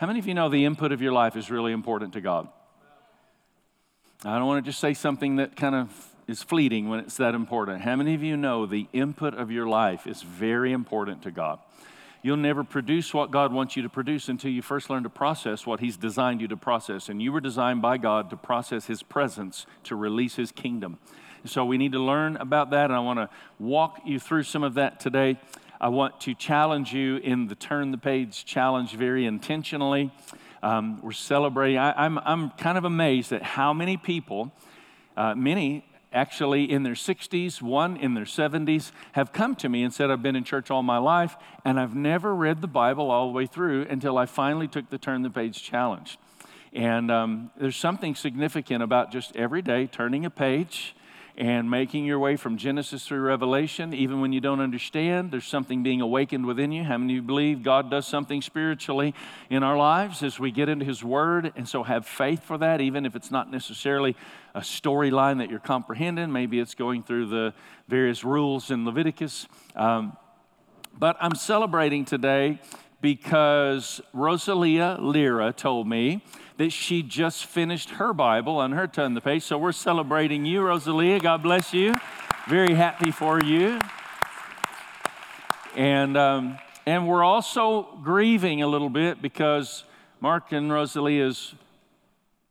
How many of you know the input of your life is really important to God? I don't want to just say something that kind of is fleeting when it's that important. How many of you know the input of your life is very important to God? You'll never produce what God wants you to produce until you first learn to process what He's designed you to process. And you were designed by God to process His presence, to release His kingdom. So we need to learn about that, and I want to walk you through some of that today. I want to challenge you in the Turn the Page challenge very intentionally. Um, we're celebrating. I, am I'm, I'm kind of amazed at how many people, uh, many actually in their 60s, one in their 70s, have come to me and said, I've been in church all my life, and I've never read the Bible all the way through until I finally took the Turn the Page challenge. And um, there's something significant about just every day turning a page and making your way from Genesis through Revelation, even when you don't understand, there's something being awakened within you. How many of you believe God does something spiritually in our lives as we get into His Word? And so have faith for that, even if it's not necessarily a storyline that you're comprehending. Maybe it's going through the various rules in Leviticus. Um, but I'm celebrating today because Rosalia Lira told me that she just finished her Bible on her turn the page. So we're celebrating you, Rosalia. God bless you. Very happy for you. And, um, and we're also grieving a little bit because Mark and Rosalia's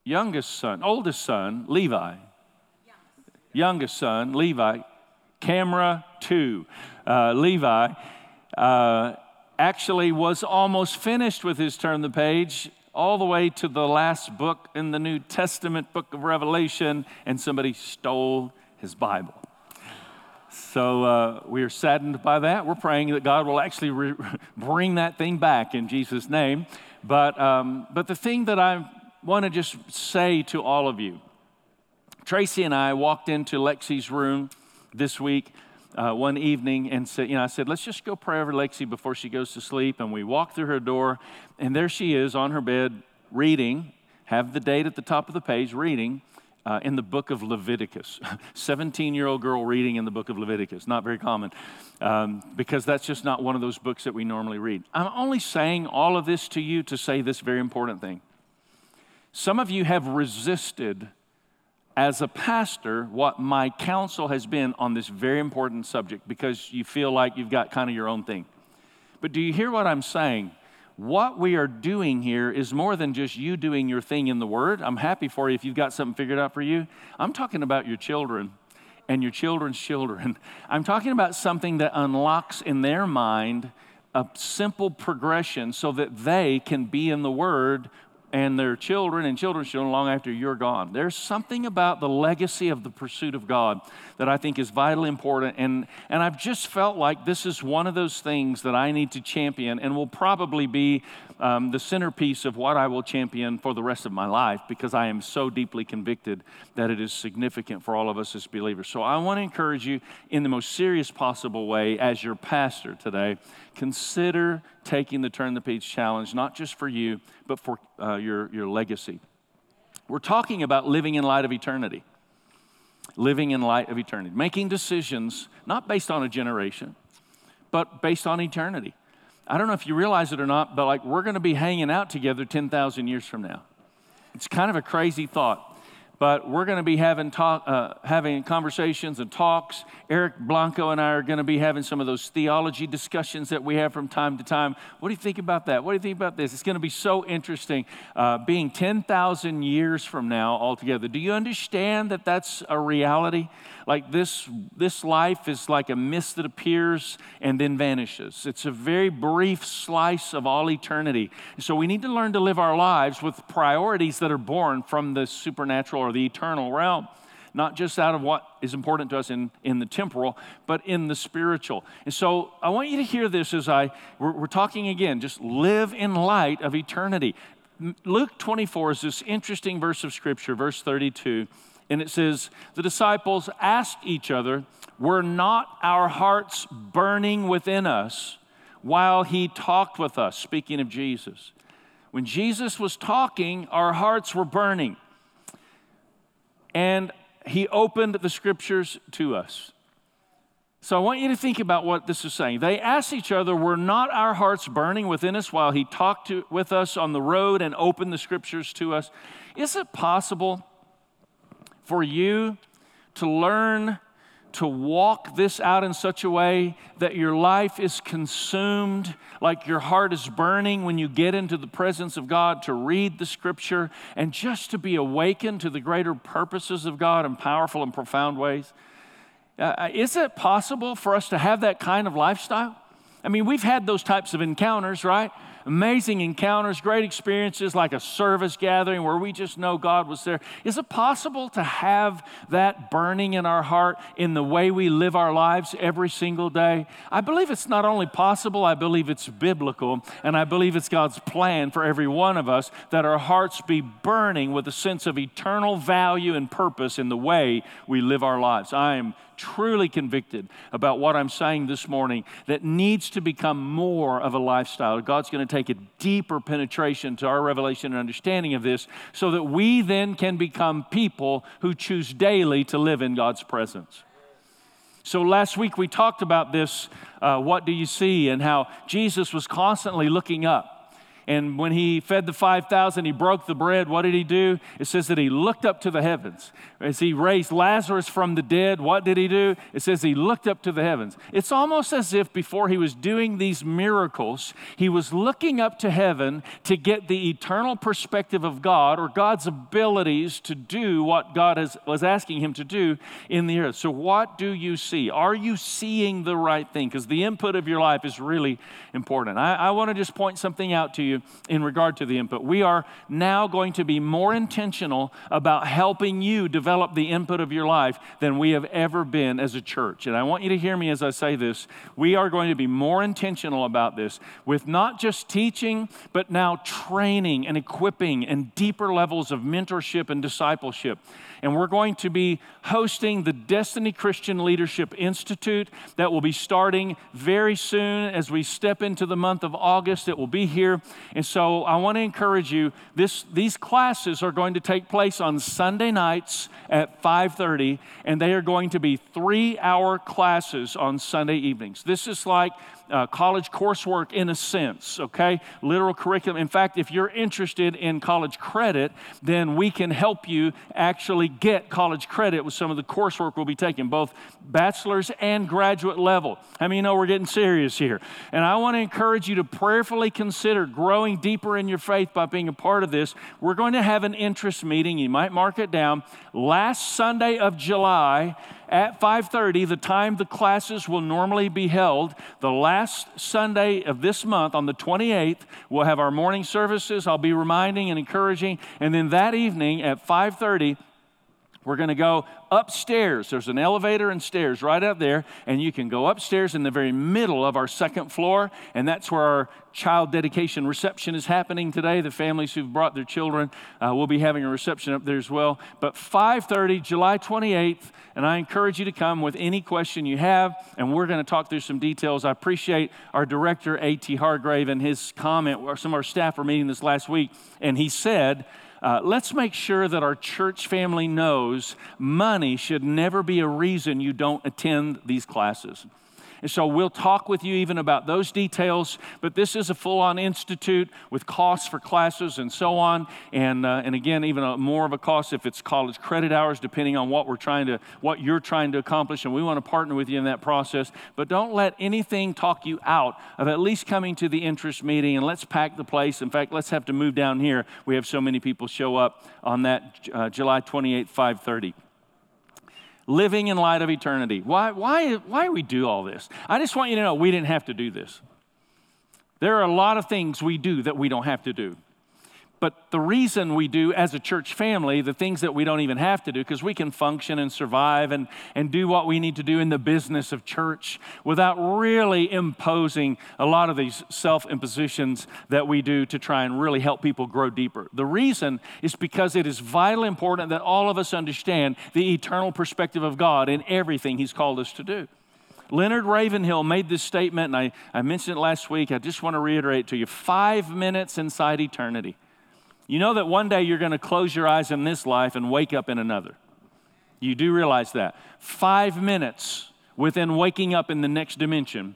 youngest son, oldest son, Levi, youngest son, Levi, camera two, uh, Levi, uh, actually was almost finished with his turn the page all the way to the last book in the New Testament, book of Revelation, and somebody stole his Bible. So uh, we are saddened by that. We're praying that God will actually re- bring that thing back in Jesus' name. But, um, but the thing that I want to just say to all of you Tracy and I walked into Lexi's room this week uh, one evening and said, you know, I said, let's just go pray over Lexi before she goes to sleep. And we walked through her door, and there she is on her bed reading, have the date at the top of the page, reading. Uh, in the book of Leviticus. 17 year old girl reading in the book of Leviticus. Not very common um, because that's just not one of those books that we normally read. I'm only saying all of this to you to say this very important thing. Some of you have resisted as a pastor what my counsel has been on this very important subject because you feel like you've got kind of your own thing. But do you hear what I'm saying? What we are doing here is more than just you doing your thing in the Word. I'm happy for you if you've got something figured out for you. I'm talking about your children and your children's children. I'm talking about something that unlocks in their mind a simple progression so that they can be in the Word and their children and children's children long after you're gone. There's something about the legacy of the pursuit of God that I think is vitally important. And, and I've just felt like this is one of those things that I need to champion and will probably be um, the centerpiece of what I will champion for the rest of my life because I am so deeply convicted that it is significant for all of us as believers. So I want to encourage you in the most serious possible way as your pastor today consider taking the Turn the Page challenge, not just for you, but for uh, your, your legacy. We're talking about living in light of eternity. Living in light of eternity. Making decisions not based on a generation, but based on eternity. I don't know if you realize it or not, but like we're going to be hanging out together 10,000 years from now. It's kind of a crazy thought but we're going to be having, talk, uh, having conversations and talks. Eric Blanco and I are going to be having some of those theology discussions that we have from time to time. What do you think about that? What do you think about this? It's going to be so interesting uh, being 10,000 years from now altogether. Do you understand that that's a reality? Like this, this life is like a mist that appears and then vanishes. It's a very brief slice of all eternity. So we need to learn to live our lives with priorities that are born from the supernatural or the eternal realm not just out of what is important to us in, in the temporal, but in the spiritual. And so I want you to hear this as I, we're, we're, talking again, just live in light of eternity. Luke 24 is this interesting verse of scripture, verse 32. And it says, The disciples asked each other, Were not our hearts burning within us while he talked with us? Speaking of Jesus. When Jesus was talking, our hearts were burning. And he opened the scriptures to us. So I want you to think about what this is saying. They asked each other, Were not our hearts burning within us while he talked to, with us on the road and opened the scriptures to us? Is it possible for you to learn to walk this out in such a way that your life is consumed, like your heart is burning when you get into the presence of God to read the scripture and just to be awakened to the greater purposes of God in powerful and profound ways? Uh, uh is it possible for us to have that kind of lifestyle? I mean, we've had those types of encounters, right? Amazing encounters, great experiences like a service gathering where we just know God was there. Is it possible to have that burning in our heart in the way we live our lives every single day? I believe it's not only possible, I believe it's biblical, and I believe it's God's plan for every one of us that our hearts be burning with a sense of eternal value and purpose in the way we live our lives. I am truly convicted about what I'm saying this morning that needs to become more of a lifestyle. God's going to take a deeper penetration to our revelation and understanding of this so that we then can become people who choose daily to live in God's presence. So last week we talked about this uh, what do you see, and how Jesus was constantly looking up. And when he fed the 5,000, he broke the bread. What did he do? It says that he looked up to the heavens. As he raised Lazarus from the dead, what did he do? It says he looked up to the heavens. It's almost as if before he was doing these miracles, he was looking up to heaven to get the eternal perspective of God or God's abilities to do what God has, was asking him to do in the earth. So, what do you see? Are you seeing the right thing? Because the input of your life is really important. I, I want to just point something out to you in regard to the input. We are now going to be more intentional about helping you develop the input of your life than we have ever been as a church. And I want you to hear me as I say this. We are going to be more intentional about this with not just teaching, but now training and equipping and deeper levels of mentorship and discipleship and we're going to be hosting the Destiny Christian Leadership Institute that will be starting very soon as we step into the month of August. It will be here. And so I want to encourage you this, these classes are going to take place on Sunday nights at 5:30 and they are going to be 3-hour classes on Sunday evenings. This is like uh, college coursework in a sense, okay? Literal curriculum. In fact, if you're interested in college credit, then we can help you actually get college credit with some of the coursework we'll be taking, both bachelor's and graduate level. How many know we're getting serious here? And I want to encourage you to prayerfully consider growing deeper in your faith by being a part of this. We're going to have an interest meeting. You might mark it down. Last Sunday of July, at 5:30 the time the classes will normally be held the last sunday of this month on the 28th we'll have our morning services. I'll be reminding and encouraging. And then that evening at 5:30 we're going to go upstairs. There's an elevator and stairs right out there, and you can go upstairs in the very middle of our second floor, and that's where our child dedication reception is happening today. The families who've brought their children uh, will be having a reception up there as well. But 5:30, July 28th, and I encourage you to come with any question you have, and we're going to talk through some details. I appreciate our director A.T. Hargrave and his comment. Some of our staff were meeting this last week, and he said uh, let's make sure that our church family knows money should never be a reason you don't attend these classes. And so we'll talk with you even about those details. But this is a full on institute with costs for classes and so on. And, uh, and again, even a, more of a cost if it's college credit hours, depending on what we're trying to, what you're trying to accomplish. And we want to partner with you in that process. But don't let anything talk you out of at least coming to the interest meeting and let's pack the place. In fact, let's have to move down here. We have so many people show up on that uh, July 28th, 530 living in light of eternity. Why, why, why we do all this? I just want you to know we didn't have to do this. There are a lot of things we do that we don't have to do. But the reason we do as a church family the things that we don't even have to do, because we can function and survive and, and do what we need to do in the business of church without really imposing a lot of these self impositions that we do to try and really help people grow deeper. The reason is because it is vitally important that all of us understand the eternal perspective of God in everything He's called us to do. Leonard Ravenhill made this statement, and I, I mentioned it last week. I just want to reiterate to you five minutes inside eternity. You know that one day you're going to close your eyes in this life and wake up in another. You do realize that. Five minutes within waking up in the next dimension.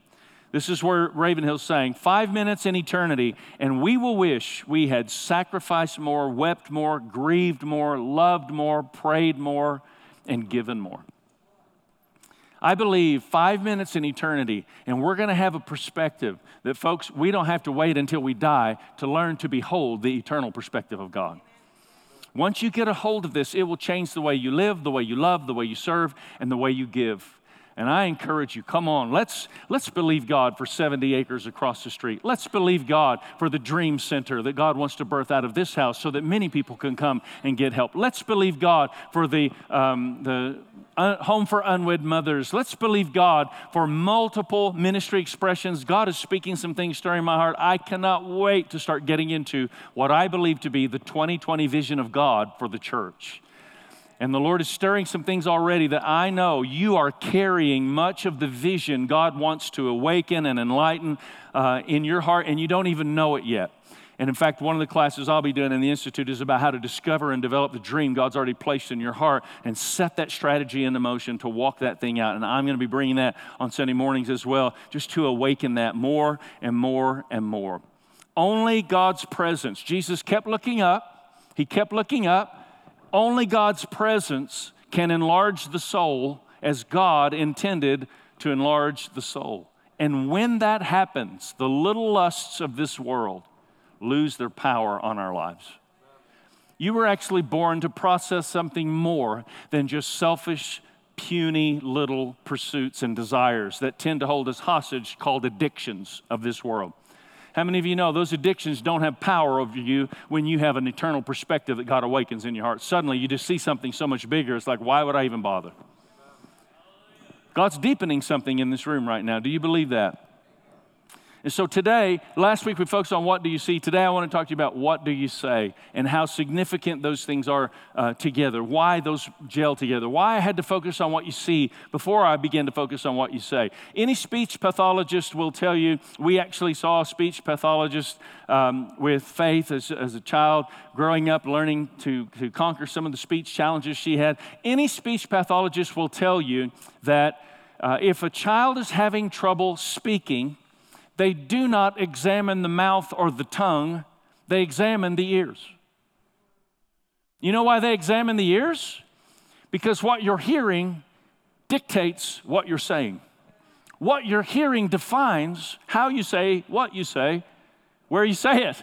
This is where Ravenhill's saying, five minutes in eternity, and we will wish we had sacrificed more, wept more, grieved more, loved more, prayed more, and given more. I believe five minutes in eternity, and we're going to have a perspective that, folks, we don't have to wait until we die to learn to behold the eternal perspective of God. Once you get a hold of this, it will change the way you live, the way you love, the way you serve, and the way you give. And I encourage you, come on, let's, let's believe God for 70 acres across the street. Let's believe God for the dream center that God wants to birth out of this house so that many people can come and get help. Let's believe God for the, um, the uh, home for unwed mothers. Let's believe God for multiple ministry expressions. God is speaking some things stirring my heart. I cannot wait to start getting into what I believe to be the 2020 vision of God for the church. And the Lord is stirring some things already that I know you are carrying much of the vision God wants to awaken and enlighten uh, in your heart, and you don't even know it yet. And in fact, one of the classes I'll be doing in the Institute is about how to discover and develop the dream God's already placed in your heart and set that strategy into motion to walk that thing out. And I'm going to be bringing that on Sunday mornings as well, just to awaken that more and more and more. Only God's presence. Jesus kept looking up, he kept looking up only God's presence can enlarge the soul as God intended to enlarge the soul. And when that happens, the little lusts of this world lose their power on our lives. You were actually born to process something more than just selfish, puny little pursuits and desires that tend to hold us hostage, called addictions of this world. How many of you know those addictions don't have power over you when you have an eternal perspective that God awakens in your heart? Suddenly you just see something so much bigger, it's like, why would I even bother? God's deepening something in this room right now. Do you believe that? And so today, last week we focused on what do you see. Today I want to talk to you about what do you say and how significant those things are uh, together, why those gel together, why I had to focus on what you see before I began to focus on what you say. Any speech pathologist will tell you, we actually saw a speech pathologist um, with faith as, as a child growing up, learning to, to conquer some of the speech challenges she had. Any speech pathologist will tell you that uh, if a child is having trouble speaking, they do not examine the mouth or the tongue, they examine the ears. You know why they examine the ears? Because what you're hearing dictates what you're saying. What you're hearing defines how you say what you say, where you say it.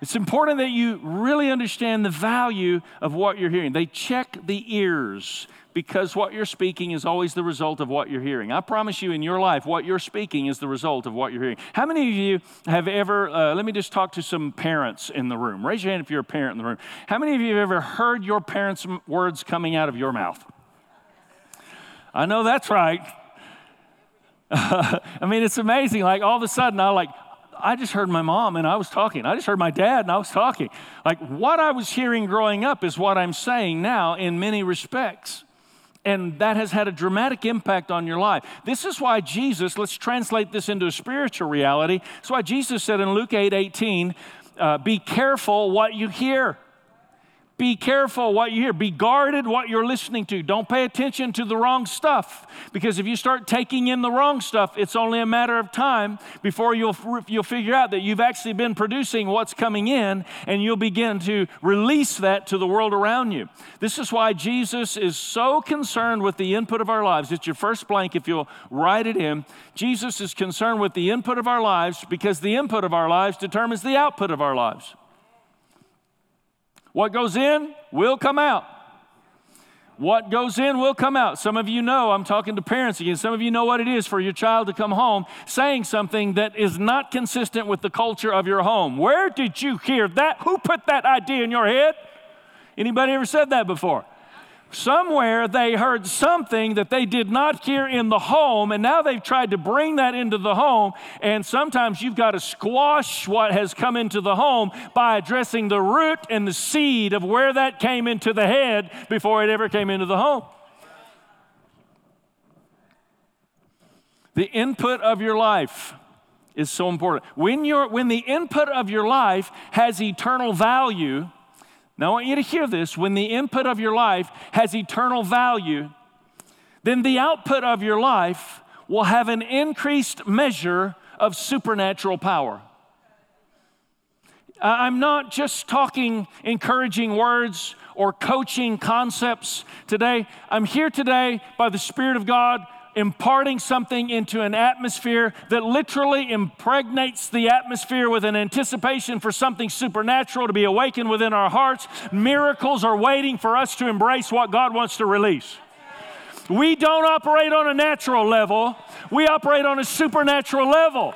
It's important that you really understand the value of what you're hearing. They check the ears because what you're speaking is always the result of what you're hearing. I promise you in your life, what you're speaking is the result of what you're hearing. How many of you have ever, uh, let me just talk to some parents in the room. Raise your hand if you're a parent in the room. How many of you have ever heard your parents' words coming out of your mouth? I know that's right. I mean, it's amazing. Like all of a sudden, I like, I just heard my mom and I was talking. I just heard my dad and I was talking. Like what I was hearing growing up is what I'm saying now in many respects. And that has had a dramatic impact on your life. This is why Jesus, let's translate this into a spiritual reality. That's why Jesus said in Luke 8 18, uh, be careful what you hear. Be careful what you hear. Be guarded what you're listening to. Don't pay attention to the wrong stuff because if you start taking in the wrong stuff, it's only a matter of time before you'll, you'll figure out that you've actually been producing what's coming in and you'll begin to release that to the world around you. This is why Jesus is so concerned with the input of our lives. It's your first blank if you'll write it in. Jesus is concerned with the input of our lives because the input of our lives determines the output of our lives. What goes in will come out. What goes in will come out. Some of you know, I'm talking to parents again, some of you know what it is for your child to come home saying something that is not consistent with the culture of your home. Where did you hear that? Who put that idea in your head? Anybody ever said that before? Somewhere they heard something that they did not hear in the home, and now they've tried to bring that into the home. And sometimes you've got to squash what has come into the home by addressing the root and the seed of where that came into the head before it ever came into the home. The input of your life is so important. When, you when the input of your life has eternal value, now, I want you to hear this when the input of your life has eternal value, then the output of your life will have an increased measure of supernatural power. I'm not just talking encouraging words or coaching concepts today. I'm here today by the Spirit of God imparting something into an atmosphere that literally impregnates the atmosphere with an anticipation for something supernatural to be awakened within our hearts. Miracles are waiting for us to embrace what God wants to release. We don't operate on a natural level, we operate on a supernatural level.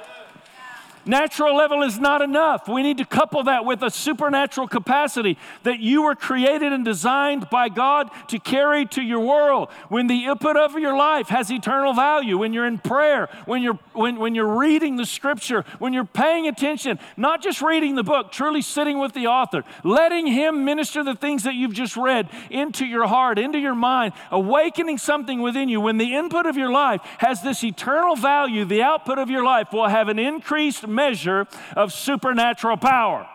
Natural level is not enough. We need to couple that with a supernatural capacity that you were created and designed by God to carry to your world. When the input of your life has eternal value, when you're in prayer, when you're, when, when you're reading the scripture, when you're paying attention, not just reading the book, truly sitting with the author, letting him minister the things that you've just read into your heart, into your mind, awakening something within you. When the input of your life has this eternal value, the output of your life will have an increased measure of supernatural power.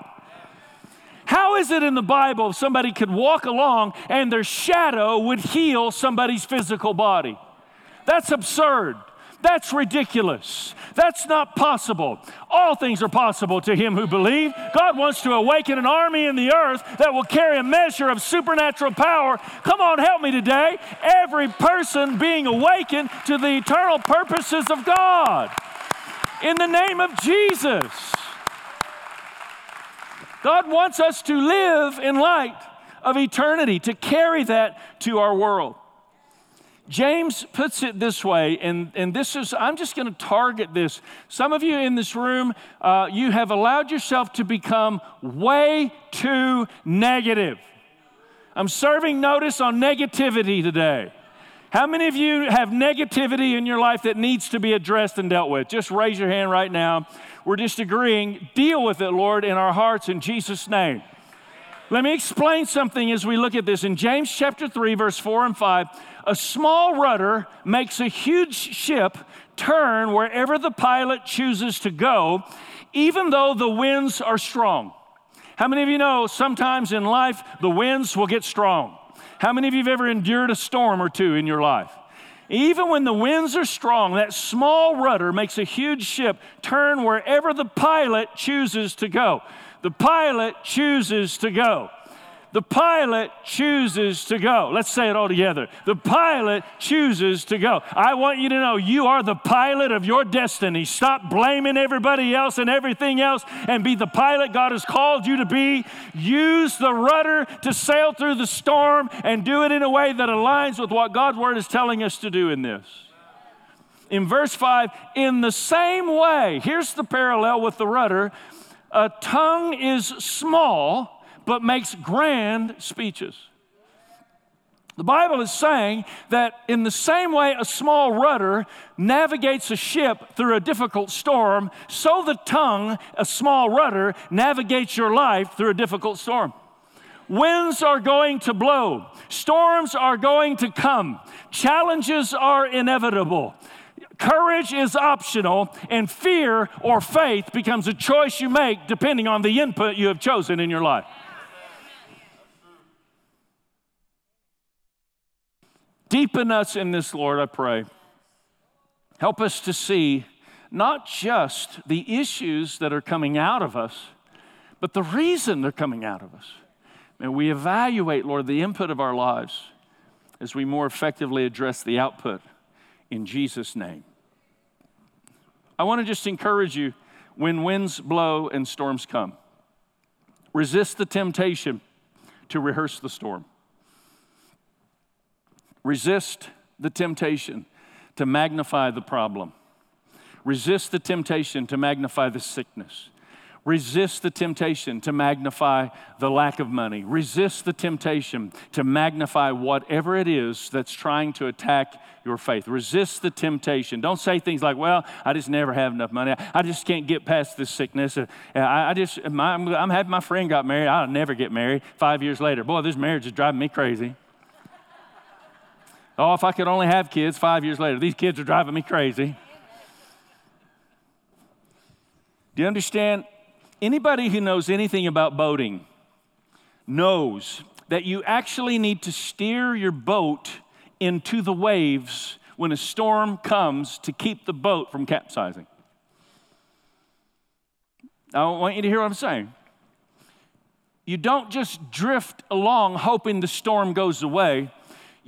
How is it in the Bible somebody could walk along and their shadow would heal somebody's physical body? That's absurd. That's ridiculous. That's not possible. All things are possible to him who believe. God wants to awaken an army in the earth that will carry a measure of supernatural power. Come on, help me today. Every person being awakened to the eternal purposes of God in the name of Jesus. God wants us to live in light of eternity, to carry that to our world. James puts it this way, and, and this is, I'm just going to target this. Some of you in this room, uh, you have allowed yourself to become way too negative. I'm serving notice on negativity today. How many of you have negativity in your life that needs to be addressed and dealt with? Just raise your hand right now. We're just agreeing, deal with it, Lord, in our hearts in Jesus' name. Let me explain something as we look at this. In James chapter 3, verse 4 and 5, a small rudder makes a huge ship turn wherever the pilot chooses to go, even though the winds are strong. How many of you know sometimes in life the winds will get strong? How many of you have ever endured a storm or two in your life? Even when the winds are strong, that small rudder makes a huge ship turn wherever the pilot chooses to go. The pilot chooses to go. The pilot chooses to go. Let's say it all together. The pilot chooses to go. I want you to know you are the pilot of your destiny. Stop blaming everybody else and everything else and be the pilot God has called you to be. Use the rudder to sail through the storm and do it in a way that aligns with what God's word is telling us to do in this. In verse 5, in the same way, here's the parallel with the rudder a tongue is small but makes grand speeches. The Bible is saying that in the same way a small rudder navigates a ship through a difficult storm, so the tongue, a small rudder, navigates your life through a difficult storm. Winds are going to blow, storms are going to come, challenges are inevitable. Courage is optional, and fear or faith becomes a choice you make depending on the input you have chosen in your life. Deepen us in this, Lord, I pray. Help us to see not just the issues that are coming out of us, but the reason they're coming out of us. And we evaluate, Lord, the input of our lives as we more effectively address the output in Jesus' name. I want to just encourage you when winds blow and storms come, resist the temptation to rehearse the storm. Resist the temptation to magnify the problem. Resist the temptation to magnify the sickness. Resist the temptation to magnify the lack of money. Resist the temptation to magnify whatever it is that's trying to attack your faith. Resist the temptation. Don't say things like, well, I just never have enough money. I just can't get past this sickness. Uh, I, just, I'm happy my friend got married. I'll never get married. Five years later, boy, this marriage is driving me crazy. Oh, if I could only have kids five years later. These kids are driving me crazy. Do you understand? Anybody who knows anything about boating knows that you actually need to steer your boat into the waves when a storm comes to keep the boat from capsizing. I want you to hear what I'm saying. You don't just drift along hoping the storm goes away.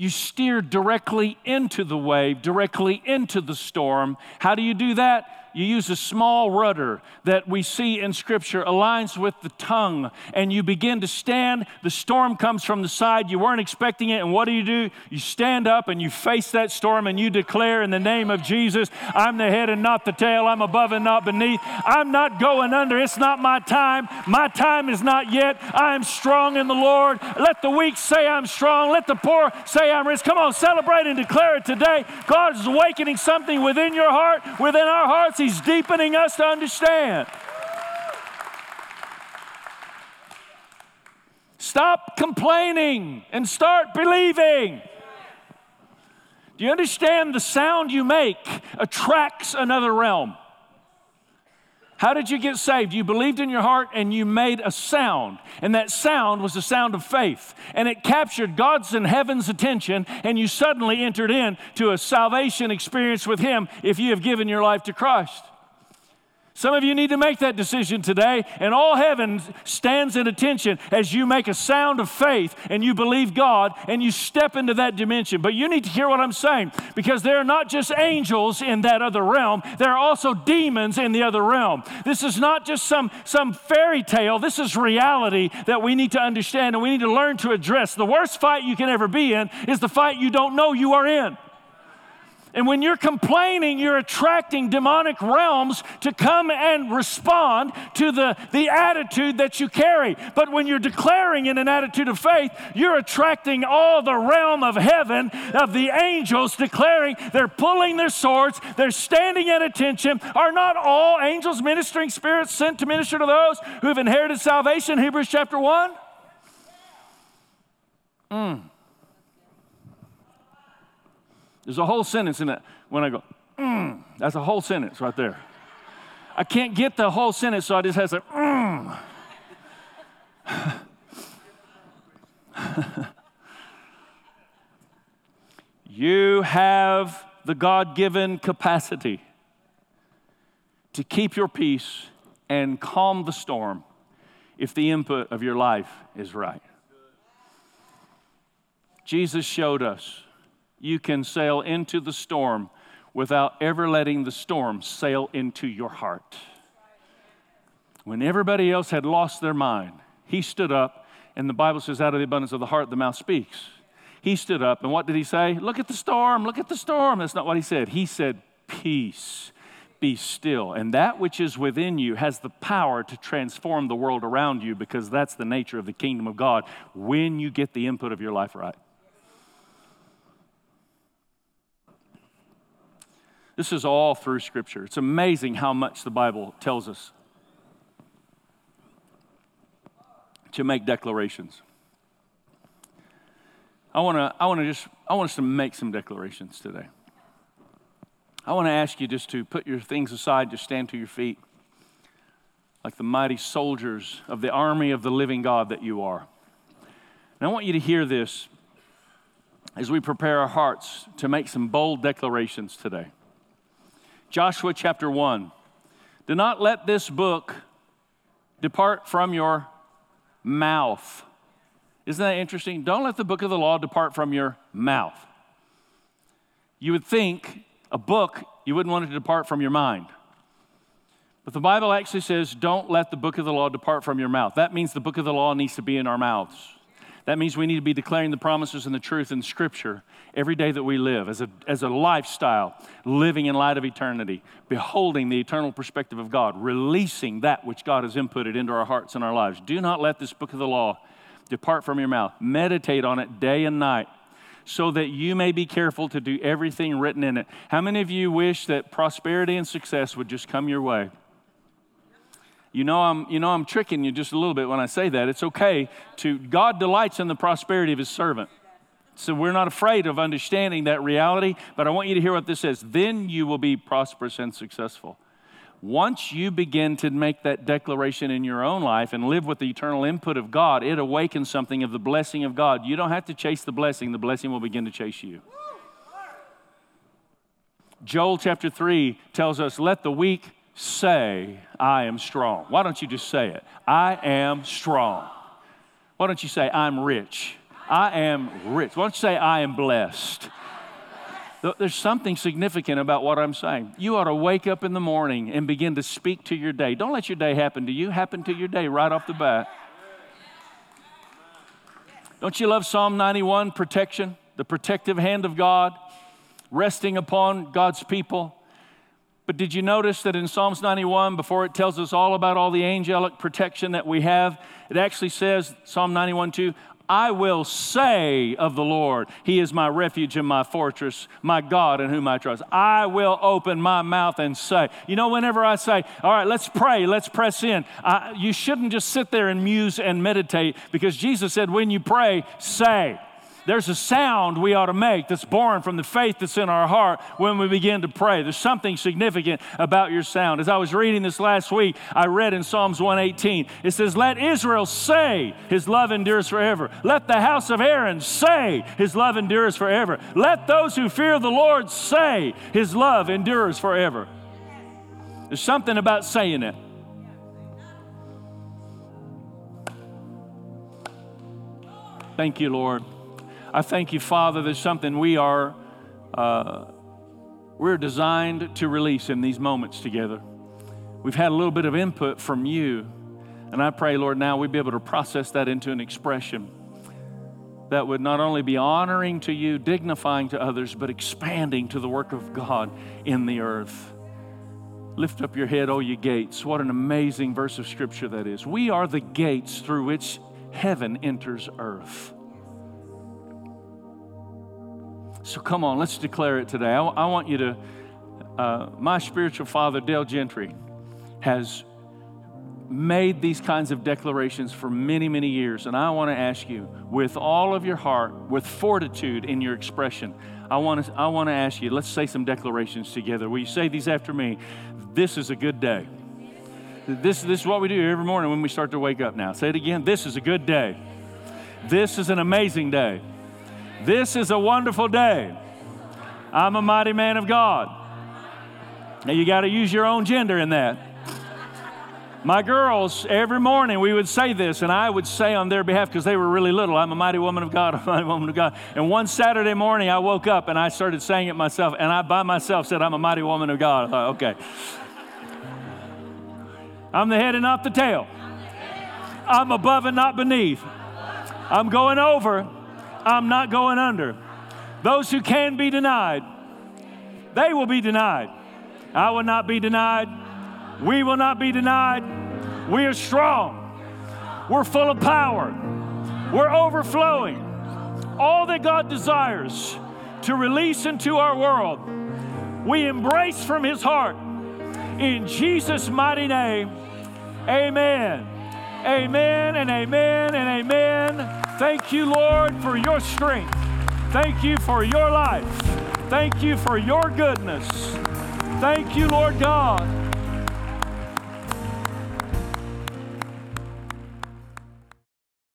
You steer directly into the wave, directly into the storm. How do you do that? You use a small rudder that we see in Scripture, aligns with the tongue, and you begin to stand. The storm comes from the side. You weren't expecting it. And what do you do? You stand up and you face that storm and you declare in the name of Jesus, I'm the head and not the tail. I'm above and not beneath. I'm not going under. It's not my time. My time is not yet. I am strong in the Lord. Let the weak say I'm strong. Let the poor say I'm rich. Come on, celebrate and declare it today. God is awakening something within your heart, within our hearts. He's deepening us to understand. Stop complaining and start believing. Do you understand the sound you make attracts another realm? How did you get saved? You believed in your heart and you made a sound. And that sound was the sound of faith. And it captured God's and heaven's attention, and you suddenly entered into a salvation experience with Him if you have given your life to Christ. Some of you need to make that decision today, and all heaven stands in attention as you make a sound of faith and you believe God and you step into that dimension. But you need to hear what I'm saying because there are not just angels in that other realm, there are also demons in the other realm. This is not just some, some fairy tale, this is reality that we need to understand and we need to learn to address. The worst fight you can ever be in is the fight you don't know you are in. And when you're complaining, you're attracting demonic realms to come and respond to the, the attitude that you carry. But when you're declaring in an attitude of faith, you're attracting all the realm of heaven, of the angels, declaring they're pulling their swords, they're standing at attention. Are not all angels ministering spirits sent to minister to those who have inherited salvation? Hebrews chapter 1. Mm. There's a whole sentence in it when I go, mm, that's a whole sentence right there. I can't get the whole sentence, so I just have to, mm. you have the God given capacity to keep your peace and calm the storm if the input of your life is right. Jesus showed us you can sail into the storm without ever letting the storm sail into your heart. When everybody else had lost their mind, he stood up, and the Bible says, out of the abundance of the heart, the mouth speaks. He stood up, and what did he say? Look at the storm, look at the storm. That's not what he said. He said, Peace, be still. And that which is within you has the power to transform the world around you because that's the nature of the kingdom of God when you get the input of your life right. This is all through Scripture. It's amazing how much the Bible tells us to make declarations. I want to I want to just I want us to make some declarations today. I want to ask you just to put your things aside, just stand to your feet like the mighty soldiers of the army of the living God that you are. And I want you to hear this as we prepare our hearts to make some bold declarations today. Joshua chapter 1. Do not let this book depart from your mouth. Isn't that interesting? Don't let the book of the law depart from your mouth. You would think a book, you wouldn't want it to depart from your mind. But the Bible actually says, don't let the book of the law depart from your mouth. That means the book of the law needs to be in our mouths. That means we need to be declaring the promises and the truth in Scripture every day that we live as a, as a lifestyle, living in light of eternity, beholding the eternal perspective of God, releasing that which God has inputted into our hearts and our lives. Do not let this book of the law depart from your mouth. Meditate on it day and night so that you may be careful to do everything written in it. How many of you wish that prosperity and success would just come your way? You know, I'm, you know, I'm tricking you just a little bit when I say that. It's okay to, God delights in the prosperity of his servant. So we're not afraid of understanding that reality, but I want you to hear what this says. Then you will be prosperous and successful. Once you begin to make that declaration in your own life and live with the eternal input of God, it awakens something of the blessing of God. You don't have to chase the blessing, the blessing will begin to chase you. Joel chapter 3 tells us, Let the weak say, I am strong. Why don't you just say it? I am strong. Why don't you say, I'm rich? I am rich. Why don't you say, I am blessed? There's something significant about what I'm saying. You ought to wake up in the morning and begin to speak to your day. Don't let your day happen to you, happen to your day right off the bat. Don't you love Psalm 91 protection? The protective hand of God resting upon God's people. But did you notice that in Psalms 91, before it tells us all about all the angelic protection that we have, it actually says, Psalm 91 2, I will say of the Lord, He is my refuge and my fortress, my God in whom I trust. I will open my mouth and say. You know, whenever I say, All right, let's pray, let's press in, I, you shouldn't just sit there and muse and meditate because Jesus said, When you pray, say there's a sound we ought to make that's born from the faith that's in our heart when we begin to pray. There's something significant about your sound. As I was reading this last week, I read in Psalms 118, it says, Let Israel say, His love endures forever. Let the house of Aaron say, His love endures forever. Let those who fear the Lord say, His love endures forever. There's something about saying it. Thank you, Lord. I thank you, Father, there's something we are, uh, we're designed to release in these moments together. We've had a little bit of input from you, and I pray, Lord, now we'd be able to process that into an expression that would not only be honoring to you, dignifying to others, but expanding to the work of God in the earth. Lift up your head, O ye gates. What an amazing verse of scripture that is. We are the gates through which heaven enters earth. So come on, let's declare it today. I, want you to, uh, my spiritual father, Dale Gentry, has made these kinds of declarations for many, many years. And I want to ask you, with all of your heart, with fortitude in your expression, I want to, I want to ask you, let's say some declarations together. Will you say these after me? This is a good day. This, this is what we do every morning when we start to wake up now. Say it again. This is a good day. This is an amazing day. This is a wonderful day. I'm a mighty man of God. Now you got to use your own gender in that. My girls, every morning we would say this, and I would say on their behalf because they were really little, I'm a mighty woman of God, I'm a mighty woman of God. And one Saturday morning I woke up and I started saying it myself, and I by myself said, I'm a mighty woman of God. I thought, okay. I'm the head and not the tail. I'm above and not beneath. I'm going over I'm not going under. Those who can be denied, they will be denied. I will not be denied. We will not be denied. We are strong. We're full of power. We're overflowing. All that God desires to release into our world, we embrace from His heart. In Jesus' mighty name, amen. Amen and amen and amen. Thank you, Lord, for your strength. Thank you for your life. Thank you for your goodness. Thank you, Lord God.